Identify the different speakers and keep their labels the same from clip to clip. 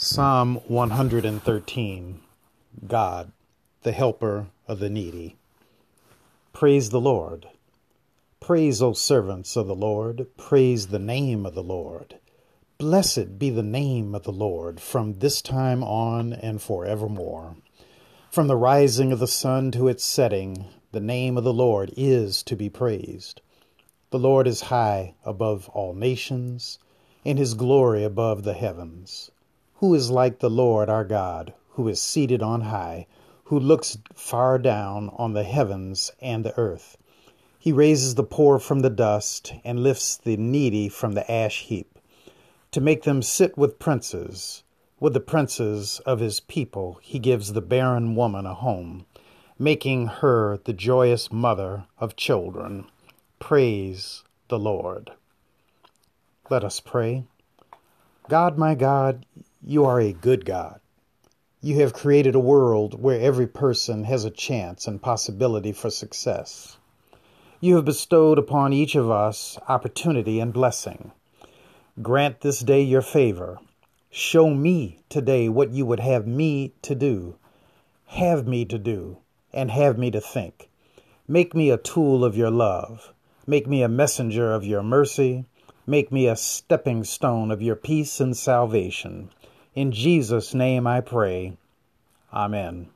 Speaker 1: Psalm 113 God, the helper of the needy. Praise the Lord. Praise, O servants of the Lord. Praise the name of the Lord. Blessed be the name of the Lord from this time on and forevermore. From the rising of the sun to its setting, the name of the Lord is to be praised. The Lord is high above all nations, and his glory above the heavens. Who is like the Lord our God, who is seated on high, who looks far down on the heavens and the earth? He raises the poor from the dust and lifts the needy from the ash heap, to make them sit with princes. With the princes of his people, he gives the barren woman a home, making her the joyous mother of children. Praise the Lord. Let us pray. God, my God, you are a good God. You have created a world where every person has a chance and possibility for success. You have bestowed upon each of us opportunity and blessing. Grant this day your favor. Show me today what you would have me to do, have me to do, and have me to think. Make me a tool of your love. Make me a messenger of your mercy. Make me a stepping stone of your peace and salvation. In Jesus' name I pray. Amen.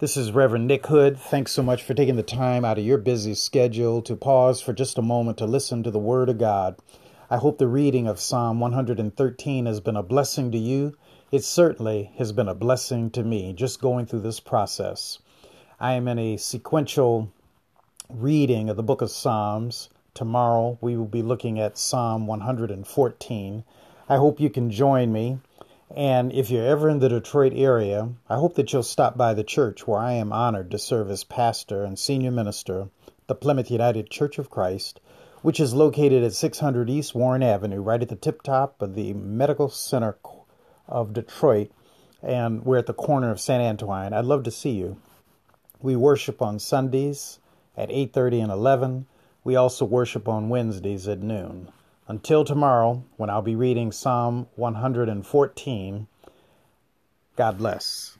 Speaker 1: This is Reverend Nick Hood. Thanks so much for taking the time out of your busy schedule to pause for just a moment to listen to the Word of God. I hope the reading of Psalm 113 has been a blessing to you. It certainly has been a blessing to me just going through this process. I am in a sequential reading of the book of Psalms. Tomorrow we will be looking at Psalm 114. I hope you can join me. And if you're ever in the Detroit area, I hope that you'll stop by the church where I am honored to serve as pastor and senior minister, the Plymouth United Church of Christ, which is located at 600 East Warren Avenue, right at the tip top of the Medical Center of Detroit. And we're at the corner of St. Antoine. I'd love to see you. We worship on Sundays at 8:30 and 11. We also worship on Wednesdays at noon. Until tomorrow, when I'll be reading Psalm 114, God bless.